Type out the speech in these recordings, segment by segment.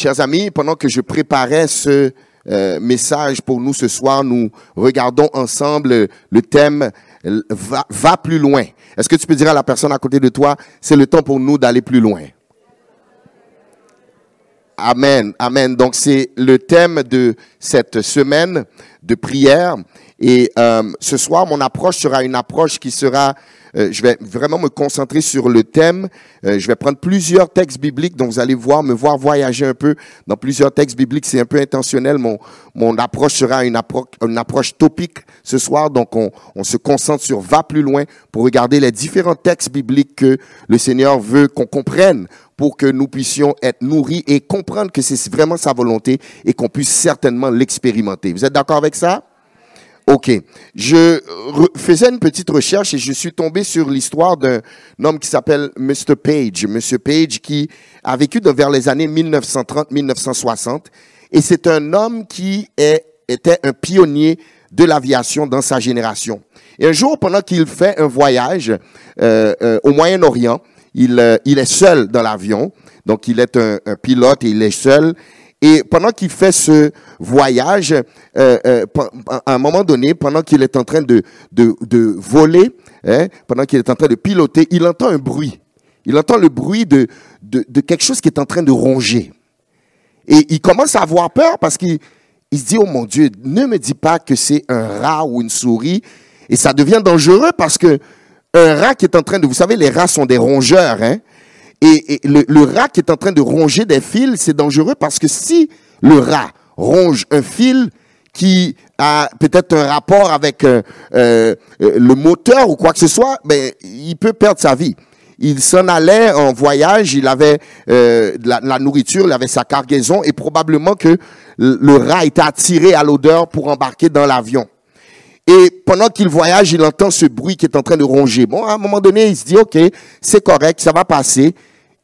Chers amis, pendant que je préparais ce euh, message pour nous ce soir, nous regardons ensemble le thème va, va plus loin. Est-ce que tu peux dire à la personne à côté de toi, c'est le temps pour nous d'aller plus loin? Amen, amen. Donc c'est le thème de cette semaine de prière. Et euh, ce soir, mon approche sera une approche qui sera euh, je vais vraiment me concentrer sur le thème. Euh, je vais prendre plusieurs textes bibliques, donc vous allez voir, me voir voyager un peu dans plusieurs textes bibliques. C'est un peu intentionnel. Mon, mon approche sera une approche, une approche topique ce soir. Donc, on, on se concentre sur va plus loin pour regarder les différents textes bibliques que le Seigneur veut qu'on comprenne pour que nous puissions être nourris et comprendre que c'est vraiment sa volonté et qu'on puisse certainement l'expérimenter. Vous êtes d'accord avec ça? OK. Je faisais une petite recherche et je suis tombé sur l'histoire d'un homme qui s'appelle Mr. Page. Monsieur Page qui a vécu vers les années 1930-1960. Et c'est un homme qui est, était un pionnier de l'aviation dans sa génération. Et un jour, pendant qu'il fait un voyage euh, euh, au Moyen-Orient, il, euh, il est seul dans l'avion. Donc, il est un pilote et il est seul. Et pendant qu'il fait ce voyage, euh, euh, à un moment donné, pendant qu'il est en train de, de, de voler, hein, pendant qu'il est en train de piloter, il entend un bruit. Il entend le bruit de, de, de, quelque chose qui est en train de ronger. Et il commence à avoir peur parce qu'il il se dit, oh mon Dieu, ne me dis pas que c'est un rat ou une souris. Et ça devient dangereux parce que un rat qui est en train de, vous savez, les rats sont des rongeurs, hein. Et, le, rat qui est en train de ronger des fils, c'est dangereux parce que si le rat ronge un fil qui a peut-être un rapport avec euh, euh, le moteur ou quoi que ce soit, ben, il peut perdre sa vie. Il s'en allait en voyage, il avait euh, la, la, nourriture, il avait sa cargaison et probablement que le rat était attiré à l'odeur pour embarquer dans l'avion. Et pendant qu'il voyage, il entend ce bruit qui est en train de ronger. Bon, à un moment donné, il se dit, OK, c'est correct, ça va passer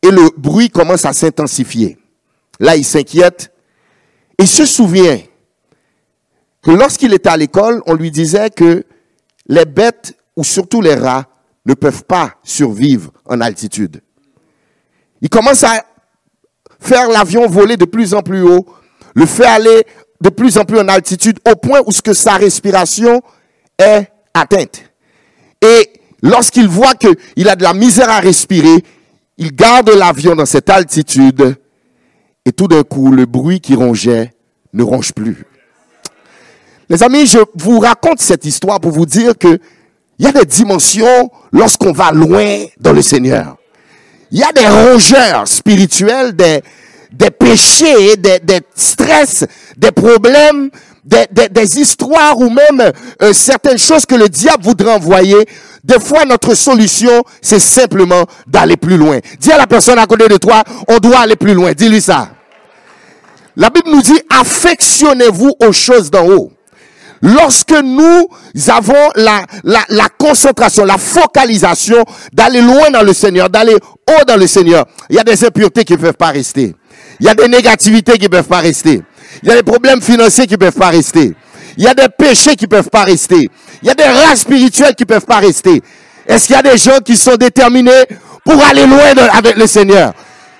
et le bruit commence à s'intensifier. Là, il s'inquiète. Il se souvient que lorsqu'il était à l'école, on lui disait que les bêtes, ou surtout les rats, ne peuvent pas survivre en altitude. Il commence à faire l'avion voler de plus en plus haut, le fait aller de plus en plus en altitude, au point où sa respiration est atteinte. Et lorsqu'il voit qu'il a de la misère à respirer, il garde l'avion dans cette altitude et tout d'un coup, le bruit qui rongeait ne ronge plus. Les amis, je vous raconte cette histoire pour vous dire que il y a des dimensions lorsqu'on va loin dans le Seigneur. Il y a des rongeurs spirituels, des, des péchés, des, des stress, des problèmes, des, histoires ou même euh, certaines choses que le diable voudrait envoyer des fois, notre solution, c'est simplement d'aller plus loin. Dis à la personne à côté de toi, on doit aller plus loin. Dis-lui ça. La Bible nous dit, affectionnez-vous aux choses d'en haut. Lorsque nous avons la, la, la concentration, la focalisation d'aller loin dans le Seigneur, d'aller haut dans le Seigneur, il y a des impuretés qui ne peuvent pas rester. Il y a des négativités qui ne peuvent pas rester. Il y a des problèmes financiers qui ne peuvent pas rester. Il y a des péchés qui ne peuvent pas rester. Il y a des races spirituelles qui ne peuvent pas rester. Est-ce qu'il y a des gens qui sont déterminés pour aller loin avec le Seigneur?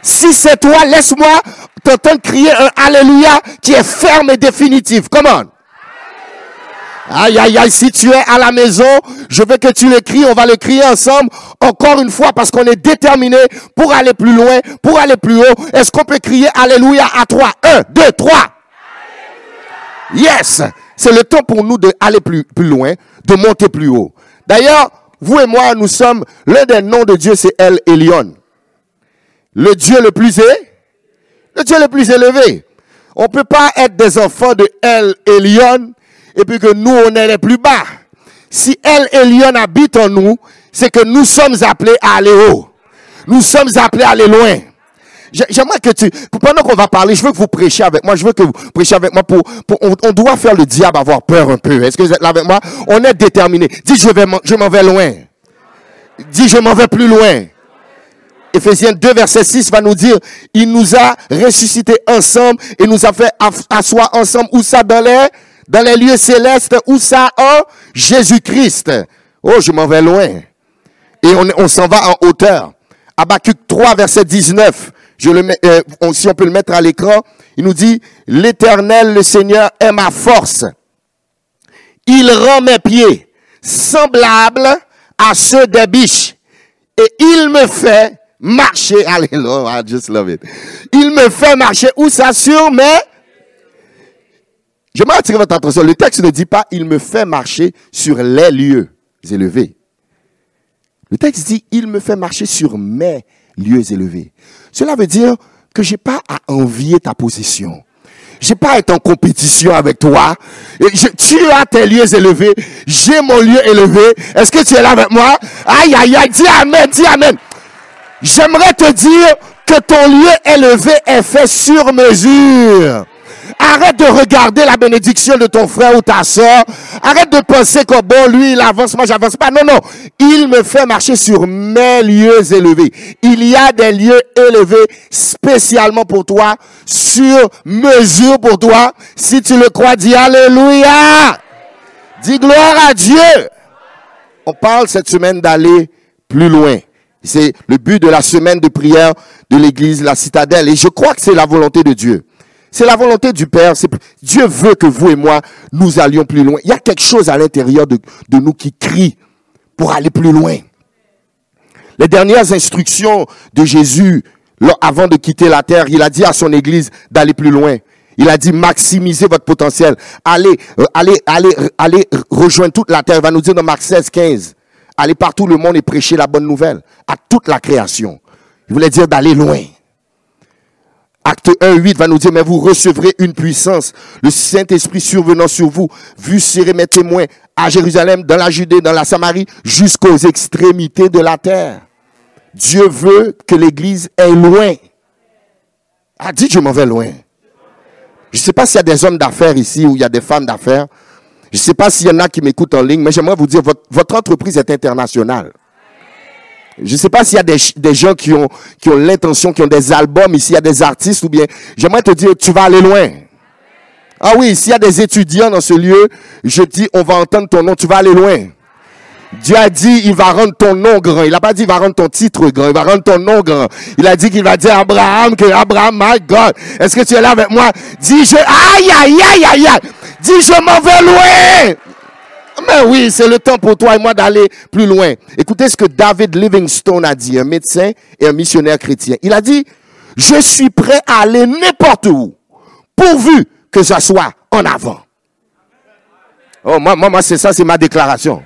Si c'est toi, laisse-moi t'entendre crier un Alléluia qui est ferme et définitif. Come on. Aïe, aïe, aïe, si tu es à la maison, je veux que tu le cries, on va le crier ensemble, encore une fois, parce qu'on est déterminé pour aller plus loin, pour aller plus haut. Est-ce qu'on peut crier Alléluia à trois? Un, deux, trois. Yes! C'est le temps pour nous d'aller plus, plus loin, de monter plus haut. D'ailleurs, vous et moi, nous sommes, l'un des noms de Dieu, c'est El Elion. Le Dieu le plus élevé. Le Dieu le plus élevé. On peut pas être des enfants de El Elion et puis que nous, on est les plus bas. Si El Elion habite en nous, c'est que nous sommes appelés à aller haut. Nous sommes appelés à aller loin. J'aimerais que tu, pendant qu'on va parler, je veux que vous prêchiez avec moi. Je veux que vous prêchiez avec moi pour, pour on, doit faire le diable avoir peur un peu. Est-ce que vous êtes là avec moi? On est déterminé. Dis, je vais, je m'en vais loin. Dis, je m'en vais plus loin. Ephésiens 2, verset 6 va nous dire, il nous a ressuscités ensemble et nous a fait asseoir ensemble, où ça? Dans les, dans les lieux célestes, où ça en Jésus-Christ. Oh, je m'en vais loin. Et on, on s'en va en hauteur. Habakkuk 3, verset 19 Je le mets, euh, si on peut le mettre à l'écran, il nous dit, l'éternel, le Seigneur est ma force. Il rend mes pieds semblables à ceux des biches. Et il me fait marcher. Alléluia, I just love it. Il me fait marcher où ça? Sur mes... Je attirer votre attention. Le texte ne dit pas, il me fait marcher sur les lieux élevés. Le texte dit, il me fait marcher sur mes lieux élevés. Cela veut dire que j'ai pas à envier ta position. J'ai pas à être en compétition avec toi. tu as tes lieux élevés. J'ai mon lieu élevé. Est-ce que tu es là avec moi? Aïe, aïe, aïe. Dis Amen, dis Amen. J'aimerais te dire que ton lieu élevé est fait sur mesure. Arrête de regarder la bénédiction de ton frère ou ta soeur. Arrête de penser que bon, lui, il avance, moi, j'avance pas. Non, non. Il me fait marcher sur mes lieux élevés. Il y a des lieux élevés spécialement pour toi, sur mesure pour toi. Si tu le crois, dis Alléluia. Dis gloire à Dieu. On parle cette semaine d'aller plus loin. C'est le but de la semaine de prière de l'église, la citadelle. Et je crois que c'est la volonté de Dieu. C'est la volonté du Père. Dieu veut que vous et moi, nous allions plus loin. Il y a quelque chose à l'intérieur de, nous qui crie pour aller plus loin. Les dernières instructions de Jésus, avant de quitter la terre, il a dit à son église d'aller plus loin. Il a dit maximisez votre potentiel. Allez, euh, allez, allez, allez rejoindre toute la terre. Il va nous dire dans Marc 16, 15. Allez partout le monde et prêcher la bonne nouvelle à toute la création. Il voulait dire d'aller loin. Acte 1, 8 va nous dire, mais vous recevrez une puissance, le Saint-Esprit survenant sur vous, vu serez mes témoins à Jérusalem, dans la Judée, dans la Samarie, jusqu'aux extrémités de la terre. Dieu veut que l'Église aille loin. Ah, dit, je m'en vais loin. Je ne sais pas s'il y a des hommes d'affaires ici ou il y a des femmes d'affaires. Je ne sais pas s'il y en a qui m'écoutent en ligne, mais j'aimerais vous dire, votre entreprise est internationale. Je ne sais pas s'il y a des, des, gens qui ont, qui ont l'intention, qui ont des albums ici, il y a des artistes ou bien, j'aimerais te dire, tu vas aller loin. Ah oui, s'il y a des étudiants dans ce lieu, je dis, on va entendre ton nom, tu vas aller loin. Dieu a dit, il va rendre ton nom grand. Il n'a pas dit, il va rendre ton titre grand. Il va rendre ton nom grand. Il a dit qu'il va dire Abraham, que Abraham, my God. Est-ce que tu es là avec moi? Dis, je, aïe, aïe, aïe, aïe, aïe. Dis, je m'en vais loin. Mais oui, c'est le temps pour toi et moi d'aller plus loin. Écoutez ce que David Livingstone a dit, un médecin et un missionnaire chrétien. Il a dit, je suis prêt à aller n'importe où, pourvu que ça soit en avant. Oh, moi, moi, c'est ça, c'est ma déclaration.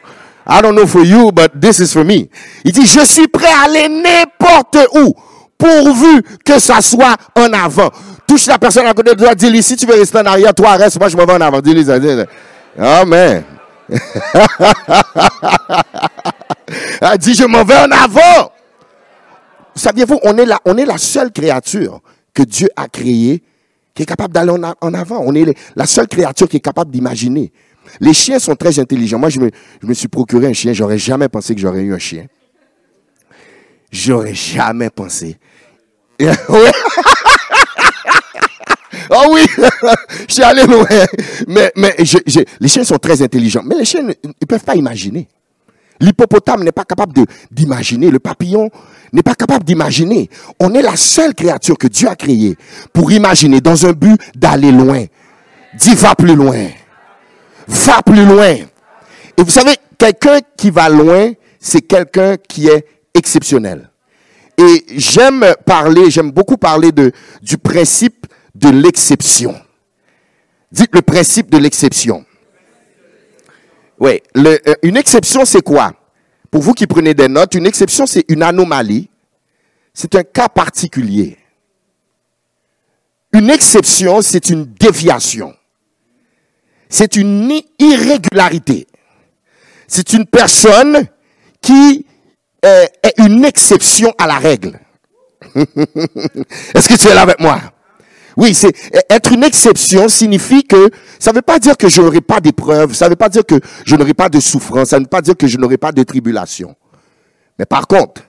I don't know for you, but this is for me. Il dit, je suis prêt à aller n'importe où, pourvu que ça soit en avant. Touche la personne à côté de toi, dis-lui, si tu veux rester en arrière, toi reste, moi je me vais en avant. Dis-lui Amen. Elle dit, je m'en vais en avant. Saviez-vous, on est la, on est la seule créature que Dieu a créée qui est capable d'aller en, avant. On est la seule créature qui est capable d'imaginer. Les chiens sont très intelligents. Moi, je me, je me suis procuré un chien. J'aurais jamais pensé que j'aurais eu un chien. J'aurais jamais pensé. Oh oui, je suis allé loin. Mais, mais les chiens sont très intelligents. Mais les chiens, ne peuvent pas imaginer. L'hippopotame n'est pas capable d'imaginer. Le papillon n'est pas capable d'imaginer. On est la seule créature que Dieu a créée pour imaginer dans un but d'aller loin. Dis, va plus loin. Va plus loin. Et vous savez, quelqu'un qui va loin, c'est quelqu'un qui est exceptionnel. Et j'aime parler, j'aime beaucoup parler de, du principe de l'exception. Dites le principe de l'exception. Oui, euh, une exception, c'est quoi? Pour vous qui prenez des notes, une exception, c'est une anomalie. C'est un cas particulier. Une exception, c'est une déviation. C'est une irrégularité. C'est une personne qui euh, est une exception à la règle. Est-ce que tu es là avec moi? Oui, c'est être une exception signifie que ça ne veut pas dire que je n'aurai pas d'épreuves, ça ne veut pas dire que je n'aurai pas de souffrance, ça ne veut pas dire que je n'aurai pas de tribulation. Mais par contre,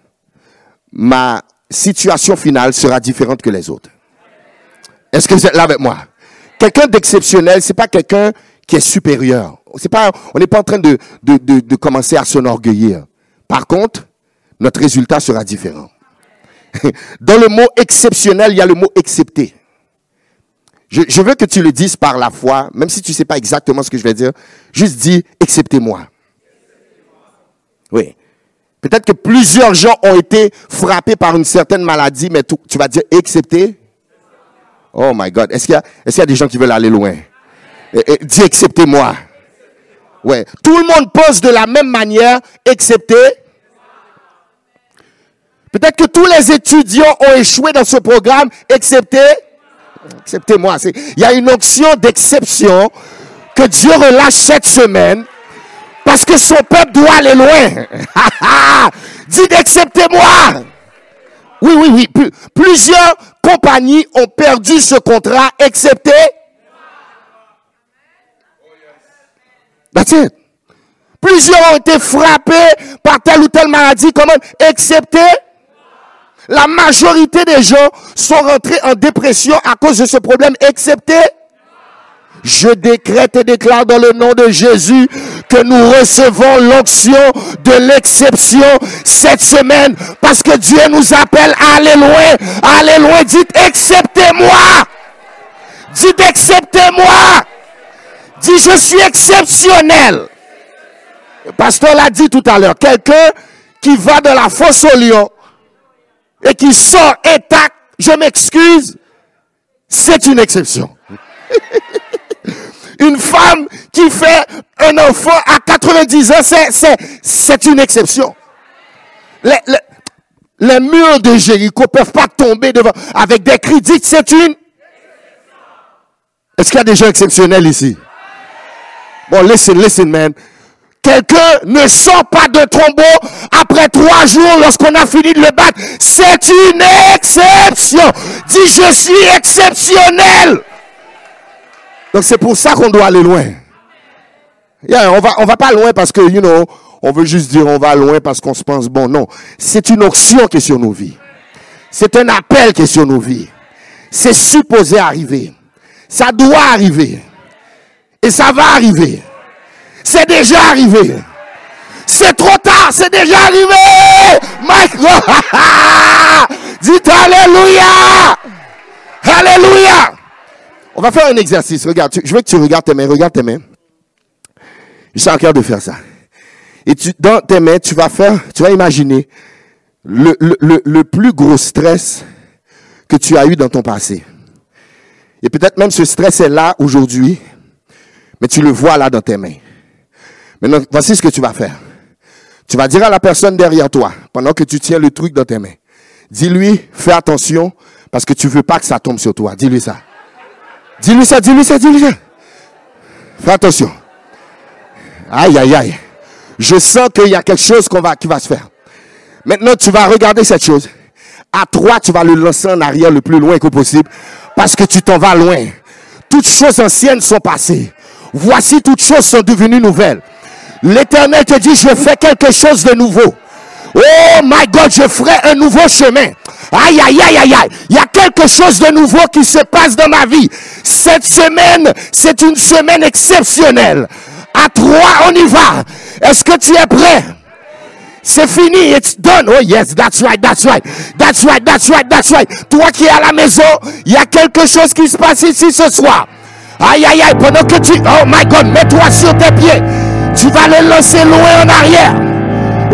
ma situation finale sera différente que les autres. Est-ce que vous êtes là avec moi? Quelqu'un d'exceptionnel, c'est pas quelqu'un qui est supérieur. C'est pas, on n'est pas en train de, commencer à s'enorgueillir. Par contre, notre résultat sera différent. Dans le mot exceptionnel, il y a le mot accepter. Je, veux que tu le dises par la foi, même si tu ne sais pas exactement ce que je vais dire. Juste dis, acceptez-moi. Oui. Peut-être que plusieurs gens ont été frappés par une certaine maladie, mais tu, vas dire accepter. Oh my God. Est-ce qu'il y, a, des gens qui veulent aller loin? Dis acceptez-moi. Ouais. Tout le monde pense de la même manière, excepté. Peut-être que tous les étudiants ont échoué dans ce programme, excepté. Acceptez-moi. Il y a une option d'exception que Dieu relâche cette semaine parce que son peuple doit aller loin. Dites acceptez-moi. Oui, oui, oui. Plusieurs compagnies ont perdu ce contrat, excepté. That's it. Plusieurs ont été frappés par telle ou telle maladie, comment, excepté. La majorité des gens sont rentrés en dépression à cause de ce problème, excepté. Je décrète et déclare dans le nom de Jésus que nous recevons l'onction de l'exception cette semaine parce que Dieu nous appelle à aller loin, à aller loin. Dites acceptez-moi. Dites acceptez-moi. Dites je suis exceptionnel. Pasteur l'a dit tout à l'heure. Quelqu'un qui va de la fosse au lion et qui sort intact, je m'excuse, c'est une exception. une femme qui fait un enfant à 90 ans, c'est une exception. Les, les, murs de Jéricho peuvent pas tomber devant avec des critiques, c'est une. Est-ce qu'il y a des gens exceptionnels ici? Bon, listen, listen, man. Quelqu'un ne sort pas de tombeau après trois jours lorsqu'on a fini de le battre. C'est une exception. Dis, je suis exceptionnel. Donc c'est pour ça qu'on doit aller loin. Yeah, on va, on va pas loin parce que, you know, on veut juste dire on va loin parce qu'on se pense bon. Non. C'est une option qui est sur nos vies. C'est un appel qui est sur nos vies. C'est supposé arriver. Ça doit arriver. Et ça va arriver. C'est déjà arrivé. C'est trop tard, c'est déjà arrivé. Mike, dites Alléluia. Alléluia. On va faire un exercice. Regarde, je veux que tu regardes tes mains. Regarde tes mains. Je suis en train de faire ça. Et dans tes mains, tu vas faire, tu vas imaginer le plus gros stress que tu as eu dans ton passé. Et peut-être même ce stress est là aujourd'hui, mais tu le vois là dans tes mains. Maintenant, voici ce que tu vas faire. Tu vas dire à la personne derrière toi, pendant que tu tiens le truc dans tes mains, dis-lui, fais attention, parce que tu veux pas que ça tombe sur toi. Dis-lui ça. Dis-lui ça, dis-lui ça, dis-lui ça. Fais attention. Aïe, aïe, aïe. Je sens qu'il y a quelque chose qu'on va, qui va se faire. Maintenant, tu vas regarder cette chose. À trois, tu vas le lancer en arrière le plus loin que possible, parce que tu t'en vas loin. Toutes choses anciennes sont passées. Voici toutes choses sont devenues nouvelles. L'éternel te dit, je fais quelque chose de nouveau. Oh my God, je ferai un nouveau chemin. Aïe, aïe, aïe, aïe, aïe. Il y a quelque chose de nouveau qui se passe dans ma vie. Cette semaine, c'est une semaine exceptionnelle. À trois, on y va. Est-ce que tu es prêt? C'est fini, it's done. Oh yes, that's right, that's right. That's right, that's right, that's right. Toi qui es à la maison, il y a quelque chose qui se passe ici ce soir. Aïe, aïe, aïe, pendant que tu... Oh my God, mets-toi sur tes pieds. Tu vas le lancer loin en arrière.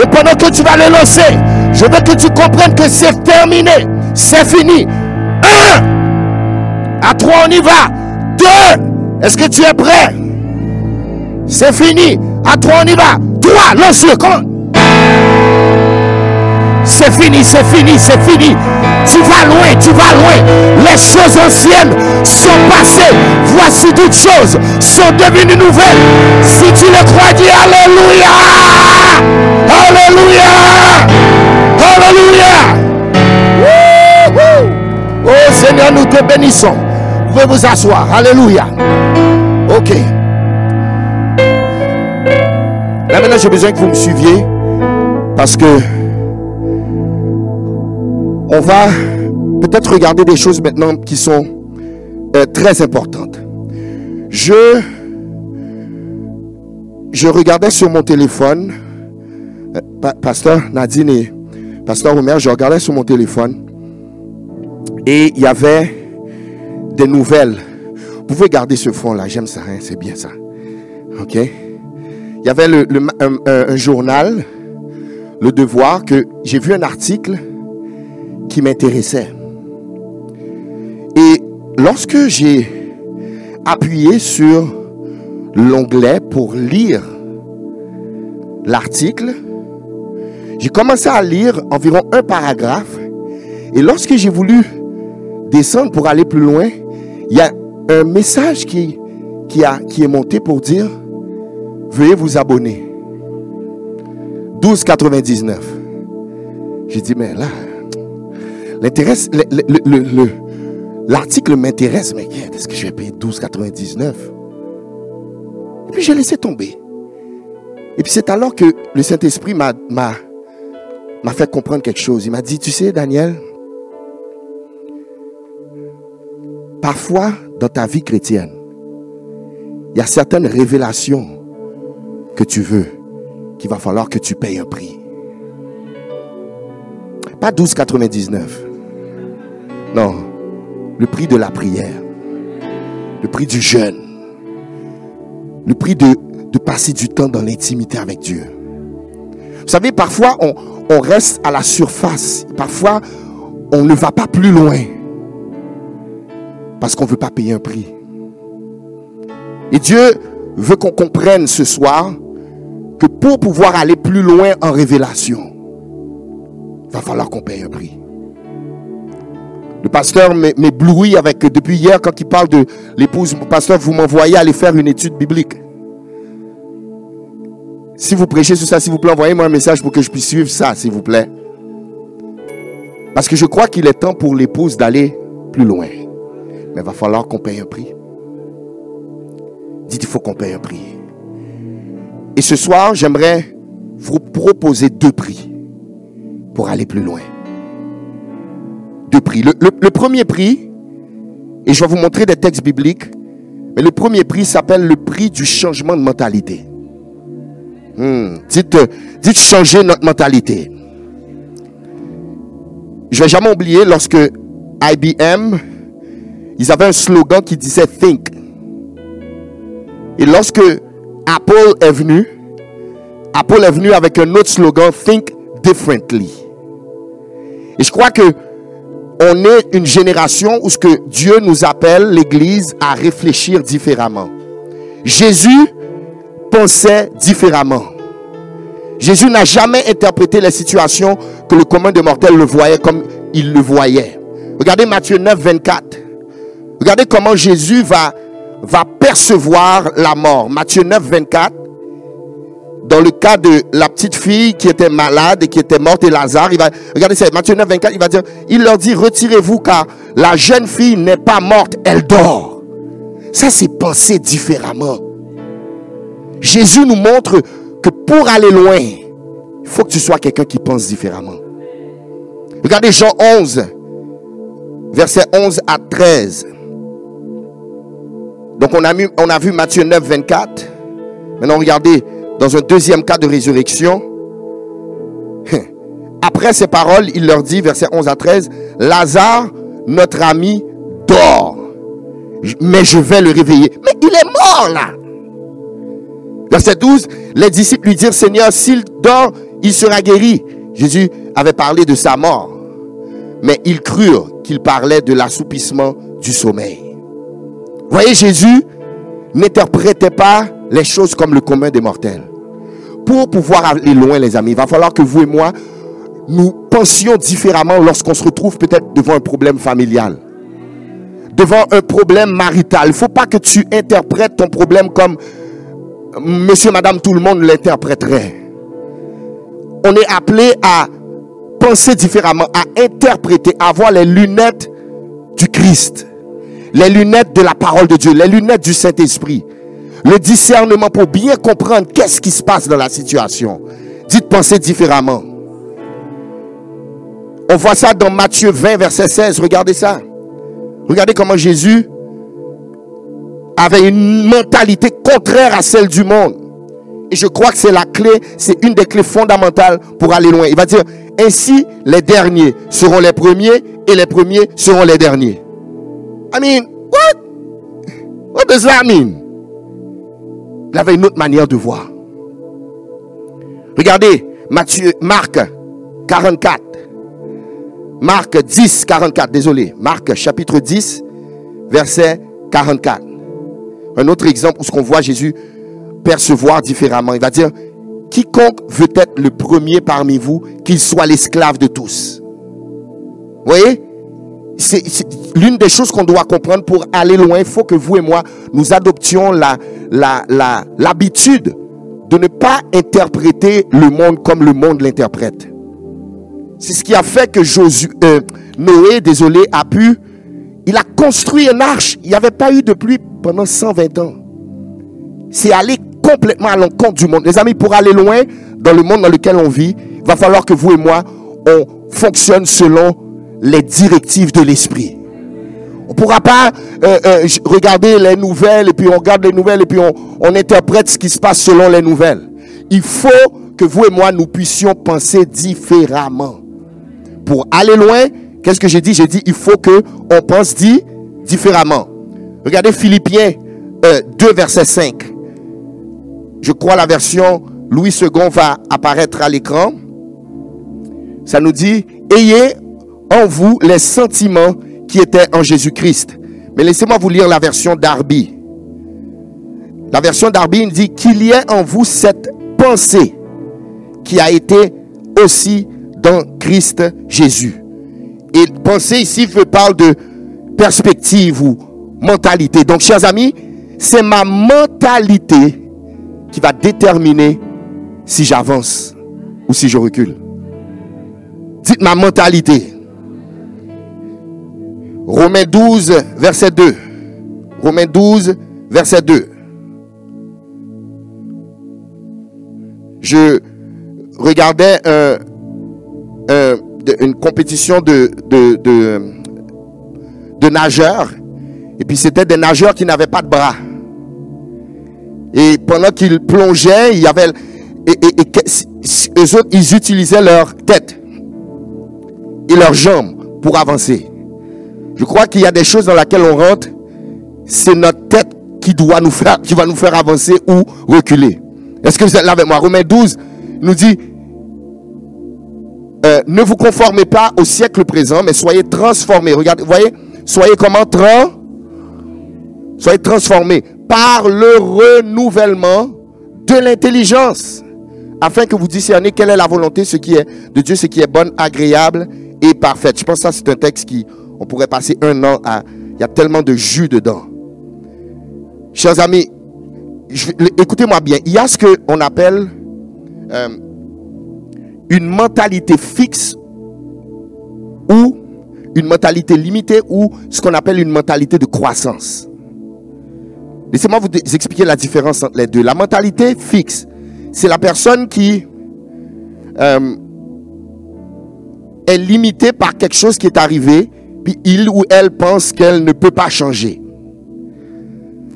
Et pendant que tu vas le lancer, je veux que tu comprennes que c'est terminé. C'est fini. Un. À trois, on y va. Deux. Est-ce que tu es prêt? C'est fini. À trois, on y va. Trois, lance-le. C'est fini, c'est fini, c'est fini. Tu vas loin, tu vas loin. Les choses anciennes sont passées. Voici toutes choses sont devenues nouvelles. Si tu le crois, dis Alléluia. Alléluia. Alléluia. Oh Seigneur, nous te bénissons. Vous pouvez vous asseoir. Alléluia. Ok. Maintenant, j'ai besoin que vous me suiviez. Parce que on va peut-être regarder des choses maintenant qui sont euh, très importantes. Je, regardais sur mon téléphone, euh, Pasteur Nadine et Pasteur Omer, je regardais sur mon téléphone Et il y avait des nouvelles. Vous pouvez garder ce fond-là, j'aime ça, hein, c'est bien ça. OK? Il y avait un, journal, Le Devoir, que j'ai vu un article qui m'intéressait. Et lorsque j'ai appuyé sur l'onglet pour lire l'article, j'ai commencé à lire environ un paragraphe. Et lorsque j'ai voulu descendre pour aller plus loin, il y a un message qui, qui, a, qui est monté pour dire, veuillez vous abonner. 12,99. J'ai dit, mais là, l'article m'intéresse, mais est-ce que je vais payer 12,99 Et puis j'ai laissé tomber. Et puis c'est alors que le Saint-Esprit m'a m'a fait comprendre quelque chose. Il m'a dit, tu sais, Daniel, parfois dans ta vie chrétienne, il y a certaines révélations que tu veux qu'il va falloir que tu payes un prix. Pas 12,99. Non, le prix de la prière, le prix du jeûne, le prix de, passer du temps dans l'intimité avec Dieu. Vous savez, parfois, on, on reste à la surface. Parfois, on ne va pas plus loin. Parce qu'on ne veut pas payer un prix. Et Dieu veut qu'on comprenne ce soir que pour pouvoir aller plus loin en révélation, il va falloir qu'on paye un prix. Le pasteur m'éblouit avec, depuis hier, quand il parle de l'épouse, pasteur, vous m'envoyez aller faire une étude biblique. Si vous prêchez sur ça, s'il vous plaît, envoyez-moi un message pour que je puisse suivre ça, s'il vous plaît. Parce que je crois qu'il est temps pour l'épouse d'aller plus loin. Mais il va falloir qu'on paye un prix. Dites, il faut qu'on paye un prix. Et ce soir, j'aimerais vous proposer deux prix pour aller plus loin. Deux prix. Le, premier prix, et je vais vous montrer des textes bibliques, mais le premier prix s'appelle le prix du changement de mentalité. Hmm. Dites, dites changer notre mentalité. Je vais jamais oublier lorsque IBM, ils avaient un slogan qui disait Think. Et lorsque Apple est venu, Apple est venu avec un autre slogan Think Differently. Et je crois que on est une génération où ce que Dieu nous appelle, l'Église, à réfléchir différemment. Jésus pensait différemment. Jésus n'a jamais interprété les situations que le commun de mortels le voyait comme il le voyait. Regardez Matthieu 9, 24. Regardez comment Jésus va, va percevoir la mort. Matthieu 9, 24. Dans le cas de la petite fille qui était malade et qui était morte et Lazare, il va, regardez ça, Matthieu 9, 24, il va dire, il leur dit, retirez-vous car la jeune fille n'est pas morte, elle dort. Ça, c'est penser différemment. Jésus nous montre que pour aller loin, il faut que tu sois quelqu'un qui pense différemment. Regardez Jean 11, versets 11 à 13. Donc on a, on a vu Matthieu 9, 24. Maintenant regardez, dans un deuxième cas de résurrection, après ces paroles, il leur dit, versets 11 à 13, Lazare, notre ami, dort. Mais je vais le réveiller. Mais il est mort là. Verset 12, les disciples lui dirent, Seigneur, s'il dort, il sera guéri. Jésus avait parlé de sa mort, mais ils crurent qu'il parlait de l'assoupissement du sommeil. Voyez, Jésus n'interprétait pas les choses comme le commun des mortels. Pour pouvoir aller loin, les amis, il va falloir que vous et moi, nous pensions différemment lorsqu'on se retrouve peut-être devant un problème familial, devant un problème marital. Il ne faut pas que tu interprètes ton problème comme monsieur, madame, tout le monde l'interpréterait. On est appelé à penser différemment, à interpréter, à avoir les lunettes du Christ, les lunettes de la parole de Dieu, les lunettes du Saint-Esprit, le discernement pour bien comprendre qu'est-ce qui se passe dans la situation. Dites penser différemment. On voit ça dans Matthieu 20, verset 16. Regardez ça. Regardez comment Jésus avait une mentalité contraire à celle du monde. Et je crois que c'est la clé, c'est une des clés fondamentales pour aller loin. Il va dire, Ainsi, les derniers seront les premiers et les premiers seront les derniers. I mean, what? What does that mean? Il avait une autre manière de voir. Regardez, Matthieu, Marc 44. Marc 10, 44, désolé. Marc chapitre 10, verset 44. Un autre exemple où ce qu'on voit Jésus percevoir différemment. Il va dire, quiconque veut être le premier parmi vous, qu'il soit l'esclave de tous. Vous voyez? L'une des choses qu'on doit comprendre pour aller loin. Il faut que vous et moi, nous adoptions l'habitude de ne pas interpréter le monde comme le monde l'interprète. C'est ce qui a fait que Josué, euh, Noé, désolé, a pu, il a construit une arche. Il n'y avait pas eu de pluie pendant 120 ans. C'est aller complètement à l'encontre du monde. Les amis, pour aller loin dans le monde dans lequel on vit, il va falloir que vous et moi, on fonctionne selon les directives de l'esprit. On ne pourra pas euh, euh, regarder les nouvelles et puis on regarde les nouvelles et puis on, on interprète ce qui se passe selon les nouvelles. Il faut que vous et moi, nous puissions penser différemment. Pour aller loin, qu'est-ce que j'ai dit? J'ai dit, il faut que on pense dit différemment. Regardez Philippiens 2, euh, verset 5. Je crois la version Louis II va apparaître à l'écran. Ça nous dit, ayez en vous les sentiments qui étaient en Jésus-Christ. Mais laissez-moi vous lire la version Darby. La version Darby dit qu'il y ait en vous cette pensée qui a été aussi dans Christ Jésus. Et pensée ici je parle de perspective ou mentalité. Donc, chers amis, c'est ma mentalité qui va déterminer si j'avance ou si je recule. Dites ma mentalité. Romains 12, verset 2. Romains 12, verset 2. Je regardais une compétition de, nageurs. Et puis c'était des nageurs qui n'avaient pas de bras. Et pendant qu'ils plongeaient, il y avait, et, eux autres, ils utilisaient leur tête et leurs jambes pour avancer. Je crois qu'il y a des choses dans lesquelles on rentre, c'est notre tête qui doit nous faire, qui va nous faire avancer ou reculer. Est-ce que vous êtes là avec moi? Romains 12 nous dit, euh, ne vous conformez pas au siècle présent, mais soyez transformés. Regardez, vous voyez, soyez comment? Tra Soyez transformés par le renouvellement de l'intelligence, afin que vous discerniez quelle est la volonté ce qui est de Dieu, ce qui est bonne, agréable et parfaite. Je pense que ça, c'est un texte qui, on pourrait passer un an à... Il y a tellement de jus dedans. Chers amis, écoutez-moi bien. Il y a ce qu'on appelle euh, une mentalité fixe ou une mentalité limitée ou ce qu'on appelle une mentalité de croissance. Laissez-moi vous expliquer la différence entre les deux. La mentalité fixe, c'est la personne qui euh, est limitée par quelque chose qui est arrivé, il ou elle pense qu'elle ne peut pas changer.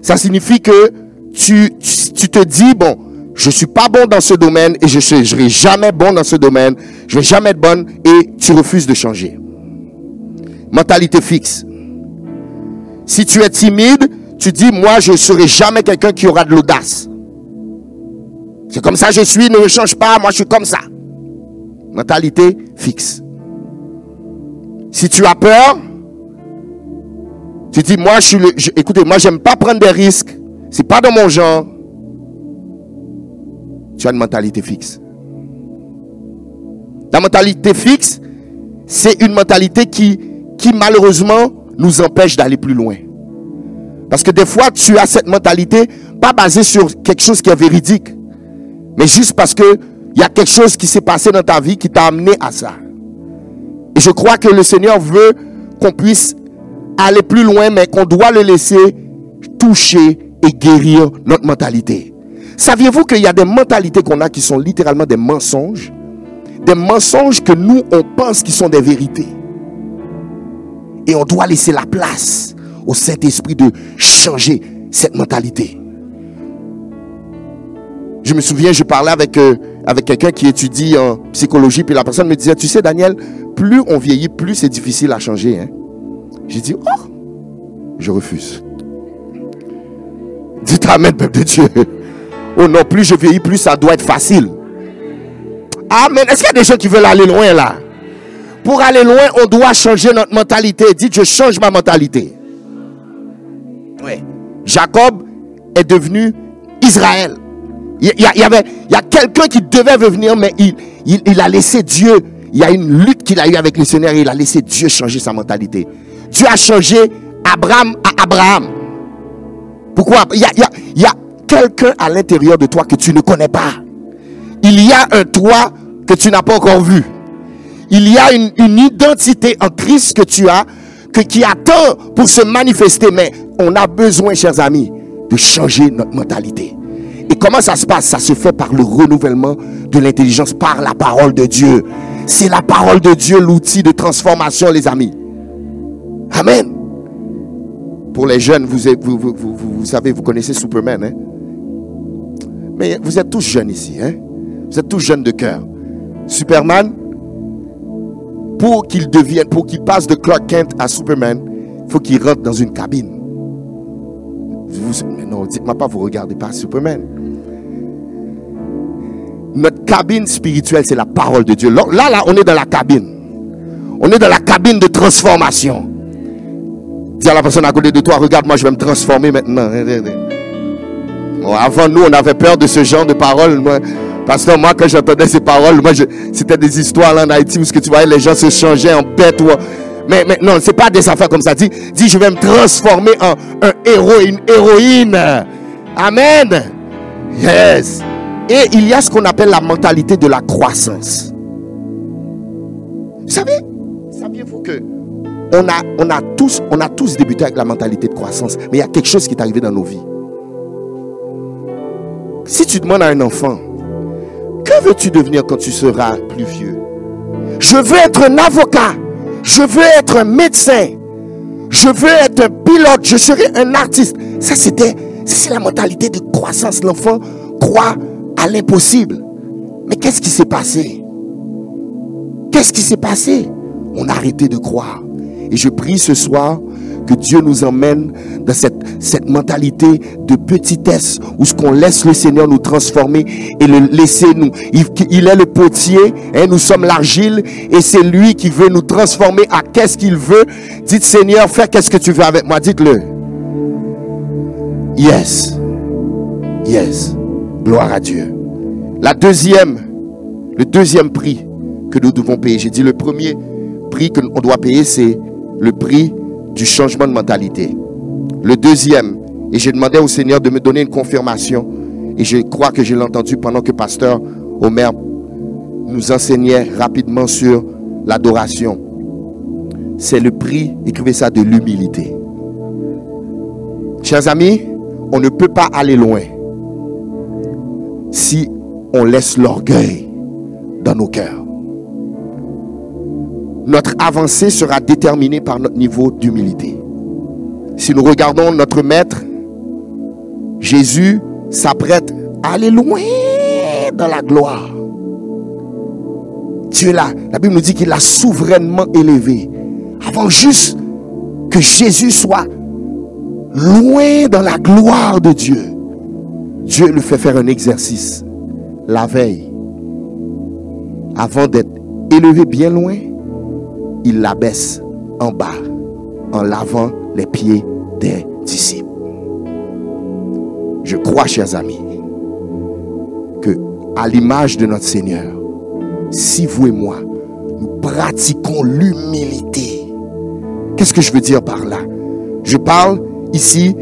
Ça signifie que tu, tu, te dis, bon, je suis pas bon dans ce domaine et je ne serai jamais bon dans ce domaine, je vais jamais être bonne et tu refuses de changer. Mentalité fixe. Si tu es timide, tu dis, moi, je ne serai jamais quelqu'un qui aura de l'audace. C'est comme ça je suis, ne change pas, moi je suis comme ça. Mentalité fixe. Si tu as peur, tu dis, moi, je suis le, écoutez, moi, j'aime pas prendre des risques. C'est pas dans mon genre. Tu as une mentalité fixe. La mentalité fixe, c'est une mentalité qui, qui malheureusement nous empêche d'aller plus loin. Parce que des fois, tu as cette mentalité, pas basée sur quelque chose qui est véridique, mais juste parce que il y a quelque chose qui s'est passé dans ta vie qui t'a amené à ça. Et je crois que le Seigneur veut qu'on puisse aller plus loin, mais qu'on doit le laisser toucher et guérir notre mentalité. Saviez-vous qu'il y a des mentalités qu'on a qui sont littéralement des mensonges? Des mensonges que nous, on pense qui sont des vérités. Et on doit laisser la place au Saint-Esprit de changer cette mentalité. Je me souviens, je parlais avec euh, avec quelqu'un qui étudie en psychologie, puis la personne me disait, tu sais Daniel, plus on vieillit, plus c'est difficile à changer. Hein. J'ai dit, oh, je refuse. Dites Amen, peuple de Dieu. Oh non, plus je vieillis, plus ça doit être facile. Amen. Est-ce qu'il y a des gens qui veulent aller loin là? Pour aller loin, on doit changer notre mentalité. Dites, je change ma mentalité. Oui. Jacob est devenu Israël. Il y, a quelqu'un qui devait revenir, mais il, a laissé Dieu. Il y a une lutte qu'il a eue avec le Seigneur et il a laissé Dieu changer sa mentalité. Dieu a changé Abraham à Abraham. Pourquoi? Il y a, quelqu'un à l'intérieur de toi que tu ne connais pas. Il y a un toi que tu n'as pas encore vu. Il y a une, une, identité en Christ que tu as, que, qui attend pour se manifester. Mais on a besoin, chers amis, de changer notre mentalité. Et comment ça se passe? Ça se fait par le renouvellement de l'intelligence, par la parole de Dieu. C'est la parole de Dieu l'outil de transformation, les amis. Amen. Pour les jeunes, vous, vous, vous, vous savez, vous connaissez Superman. Hein? Mais vous êtes tous jeunes ici. Hein? Vous êtes tous jeunes de cœur. Superman, pour qu'il devienne, pour qu'il passe de Clark Kent à Superman, il faut qu'il rentre dans une cabine. Vous, non, dites-moi pas, vous regardez pas Superman. Notre cabine spirituelle, c'est la parole de Dieu. Là, là, on est dans la cabine. On est dans la cabine de transformation. Dis à la personne à côté de toi, regarde, moi je vais me transformer maintenant. avant, nous, on avait peur de ce genre de paroles. Parce que moi, quand j'entendais ces paroles, moi, c'était des histoires en Haïti où que tu voyais, les gens se changeaient en bêtes. Mais, mais non, c'est pas des affaires comme ça. Dis, dis, je vais me transformer en un héros, une héroïne. Amen. Yes. Et il y a ce qu'on appelle la mentalité de la croissance. Vous savez, saviez-vous que on a, on, a tous, on a tous débuté avec la mentalité de croissance, mais il y a quelque chose qui est arrivé dans nos vies. Si tu demandes à un enfant, que veux-tu devenir quand tu seras plus vieux? Je veux être un avocat. Je veux être un médecin. Je veux être un pilote. Je serai un artiste. Ça, c'était, c'est la mentalité de croissance. L'enfant croit à l'impossible. Mais qu'est-ce qui s'est passé? Qu'est-ce qui s'est passé? On a arrêté de croire. Et je prie ce soir que Dieu nous emmène dans cette, cette mentalité de petitesse où ce qu'on laisse le Seigneur nous transformer et le laisser nous. Il, est le potier et nous sommes l'argile et c'est lui qui veut nous transformer à qu'est-ce qu'il veut. Dites Seigneur, fais qu'est-ce que tu veux avec moi. Dites-le. Yes. Yes. Gloire à Dieu. Le deuxième prix que nous devons payer. J'ai dit le premier prix qu'on doit payer, c'est le prix du changement de mentalité. Le deuxième, et j'ai demandé au Seigneur de me donner une confirmation, et je crois que je l'ai entendu pendant que Pasteur Omer nous enseignait rapidement sur l'adoration. C'est le prix, écrivez ça, de l'humilité. Chers amis, on ne peut pas aller loin si on laisse l'orgueil dans nos cœurs notre avancée sera déterminée par notre niveau d'humilité. Si nous regardons notre Maître, Jésus s'apprête à aller loin dans la gloire. Dieu là, la Bible nous dit qu'il l'a souverainement élevé. Avant juste que Jésus soit loin dans la gloire de Dieu, Dieu le fait faire un exercice la veille. Avant d'être élevé bien loin, il l'abaisse en bas en lavant les pieds des disciples. Je crois, chers amis, que à l'image de notre Seigneur, si vous et moi, nous pratiquons l'humilité, qu'est-ce que je veux dire par là? Je parle ici,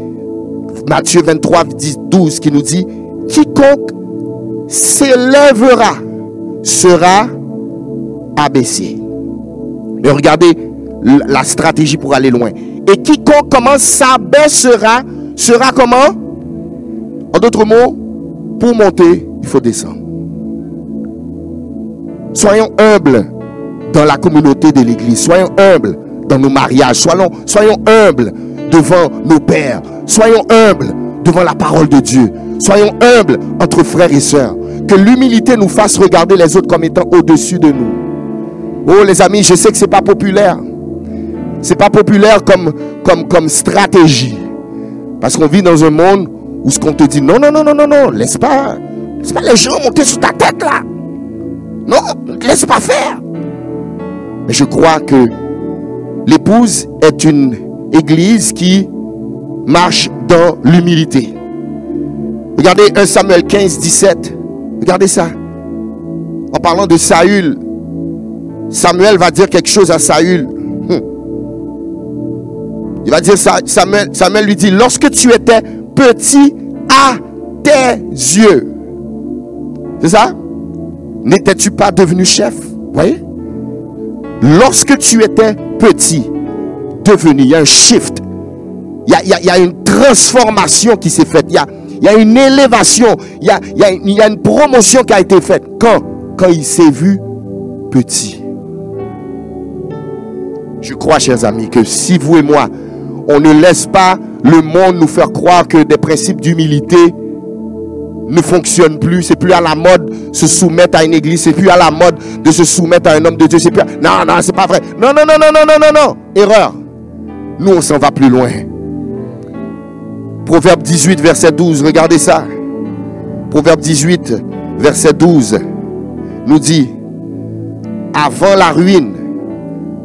Matthieu 23, 12, qui nous dit, quiconque s'élèvera sera abaissé. Mais regardez la stratégie pour aller loin. Et quiconque commence s'abaissera, sera comment? En d'autres mots, pour monter, il faut descendre. Soyons humbles dans la communauté de l'Église. Soyons humbles dans nos mariages. Soyons, soyons humbles devant nos pères. Soyons humbles devant la parole de Dieu. Soyons humbles entre frères et sœurs que l'humilité nous fasse regarder les autres comme étant au-dessus de nous. Oh les amis, je sais que c'est pas populaire. C'est pas populaire comme, comme, comme stratégie. Parce qu'on vit dans un monde où ce qu'on te dit, non, non, non, non, non, non, laisse pas, laisse pas les gens monter sur ta tête là. Non, laisse pas faire. Mais je crois que l'épouse est une église qui marche dans l'humilité. Regardez 1 Samuel 15, 17. Regardez ça. En parlant de Saül, Samuel va dire quelque chose à Saül. Hum. Il va dire, Samuel, Samuel lui dit, lorsque tu étais petit à tes yeux, c'est ça? N'étais-tu pas devenu chef? Voyez? Lorsque tu étais petit, devenu, un shift. Il y a, une transformation qui s'est faite. Il y a, une élévation. Il y a, y une promotion qui a été faite. Quand Quand il s'est vu petit. Je crois, chers amis, que si vous et moi, on ne laisse pas le monde nous faire croire que des principes d'humilité ne fonctionnent plus. C'est plus à la mode se soumettre à une église. C'est plus à la mode de se soumettre à un homme de Dieu. C'est plus Non, non, c'est pas vrai. Non, non, non, non, non, non, non, non. Erreur. Nous, on s'en va plus loin. Proverbe 18, verset 12. Regardez ça. Proverbe 18, verset 12 nous dit, avant la ruine,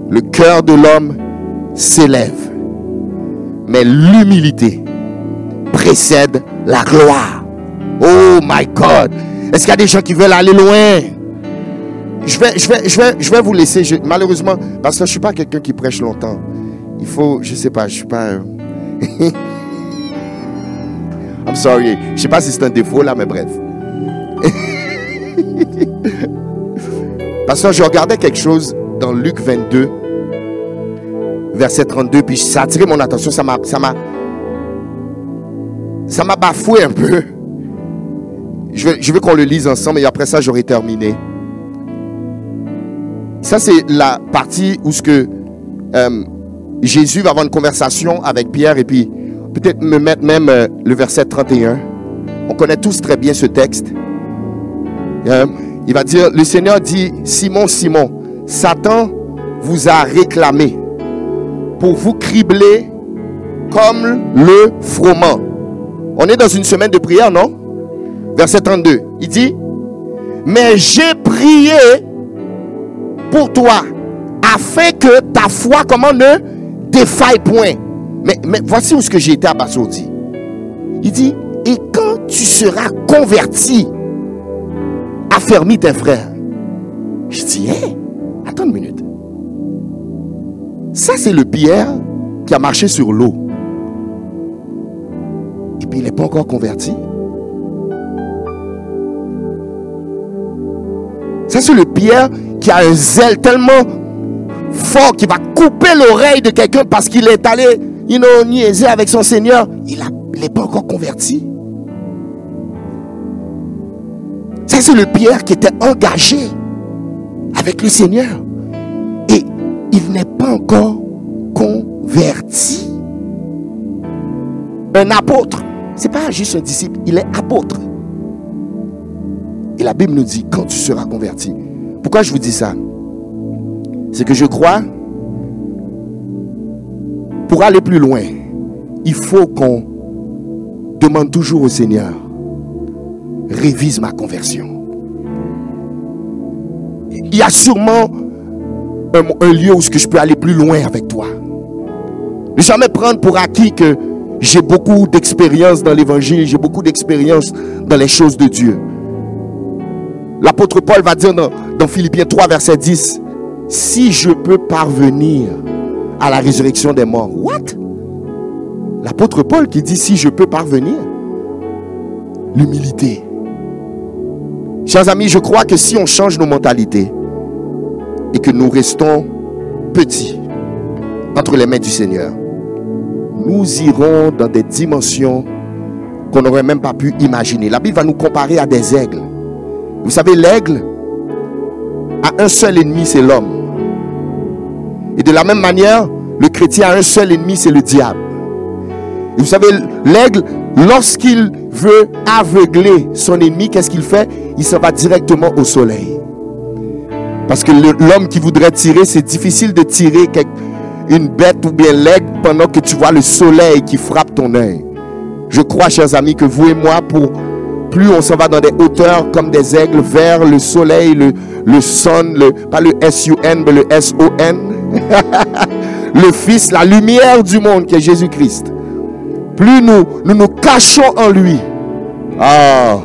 le cœur de l'homme s'élève. Mais l'humilité précède la gloire. Oh my God. Est-ce qu'il y a des gens qui veulent aller loin? Je vais, vous laisser. malheureusement, parce que je ne suis pas quelqu'un qui prêche longtemps. Il faut, je ne sais pas, je ne suis pas. I'm sorry. Je sais pas si c'est un défaut là, mais bref. parce que je regardais quelque chose dans Luc 22, verset 32, puis ça a attiré mon attention. Ça m'a, ça m'a, ça m'a bafoué un peu. Je veux, je veux qu'on le lise ensemble et après ça, j'aurai terminé. Ça, c'est la partie où ce que euh, Jésus va avoir une conversation avec Pierre et puis peut-être me mettre même euh, le verset 31. On connaît tous très bien ce texte. Euh, il va dire, le Seigneur dit, Simon, Simon, Satan vous a réclamé pour vous cribler comme le froment. On est dans une semaine de prière, non? Verset 32. Il dit, mais j'ai prié pour toi, afin que ta foi, comment ne défaille point. Mais, voici où ce que j'ai été abasourdi. Il dit, et quand tu seras converti, affermis tes frères. Je dis, hé, attends une minute. Ça, c'est le Pierre qui a marché sur l'eau. Et puis, il n'est pas encore converti. c'est le Pierre qui a un zèle tellement fort qu'il va couper l'oreille de quelqu'un parce qu'il est allé you know, niaiser avec son Seigneur. Il n'est pas encore converti. Ça, c'est le Pierre qui était engagé avec le Seigneur. Et il n'est pas encore converti. Un apôtre, ce n'est pas juste un disciple, il est apôtre. Et la Bible nous dit, quand tu seras converti. Pourquoi je vous dis ça? C'est que je crois, pour aller plus loin, il faut qu'on demande toujours au Seigneur, révise ma conversion. Il y a sûrement un, lieu où je peux aller plus loin avec toi. Ne jamais prendre pour acquis que j'ai beaucoup d'expérience dans l'évangile, j'ai beaucoup d'expérience dans les choses de Dieu. L'apôtre Paul va dire dans, Philippiens 3, verset 10, si je peux parvenir à la résurrection des morts. What? L'apôtre Paul qui dit si je peux parvenir. L'humilité. Chers amis, je crois que si on change nos mentalités et que nous restons petits entre les mains du Seigneur, nous irons dans des dimensions qu'on n'aurait même pas pu imaginer. La Bible va nous comparer à des aigles. Vous savez, l'aigle a un seul ennemi, c'est l'homme. Et de la même manière, le chrétien a un seul ennemi, c'est le diable. Et vous savez, l'aigle, lorsqu'il veut aveugler son ennemi, qu'est-ce qu'il fait? Il s'en va directement au soleil. Parce que l'homme qui voudrait tirer, c'est difficile de tirer une bête ou bien l'aigle pendant que tu vois le soleil qui frappe ton œil. Je crois, chers amis, que vous et moi, pour plus on s'en va dans des hauteurs comme des aigles vers le soleil, le, le sun, le, pas le S-U-N, mais le S-O-N, le Fils, la lumière du monde qui est Jésus-Christ. Plus nous, nous cachons en lui, ah,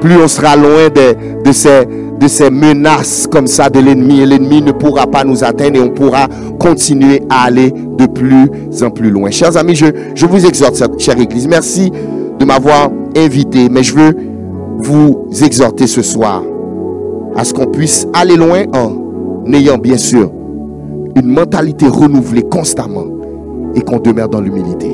plus on sera loin de, de ces de ces menaces comme ça de l'ennemi et l'ennemi ne pourra pas nous atteindre et on pourra continuer à aller de plus en plus loin. Chers amis, je, je vous exhorte, chère Église, merci de m'avoir invité, mais je veux vous exhorter ce soir à ce qu'on puisse aller loin en ayant bien sûr une mentalité renouvelée constamment et qu'on demeure dans l'humilité.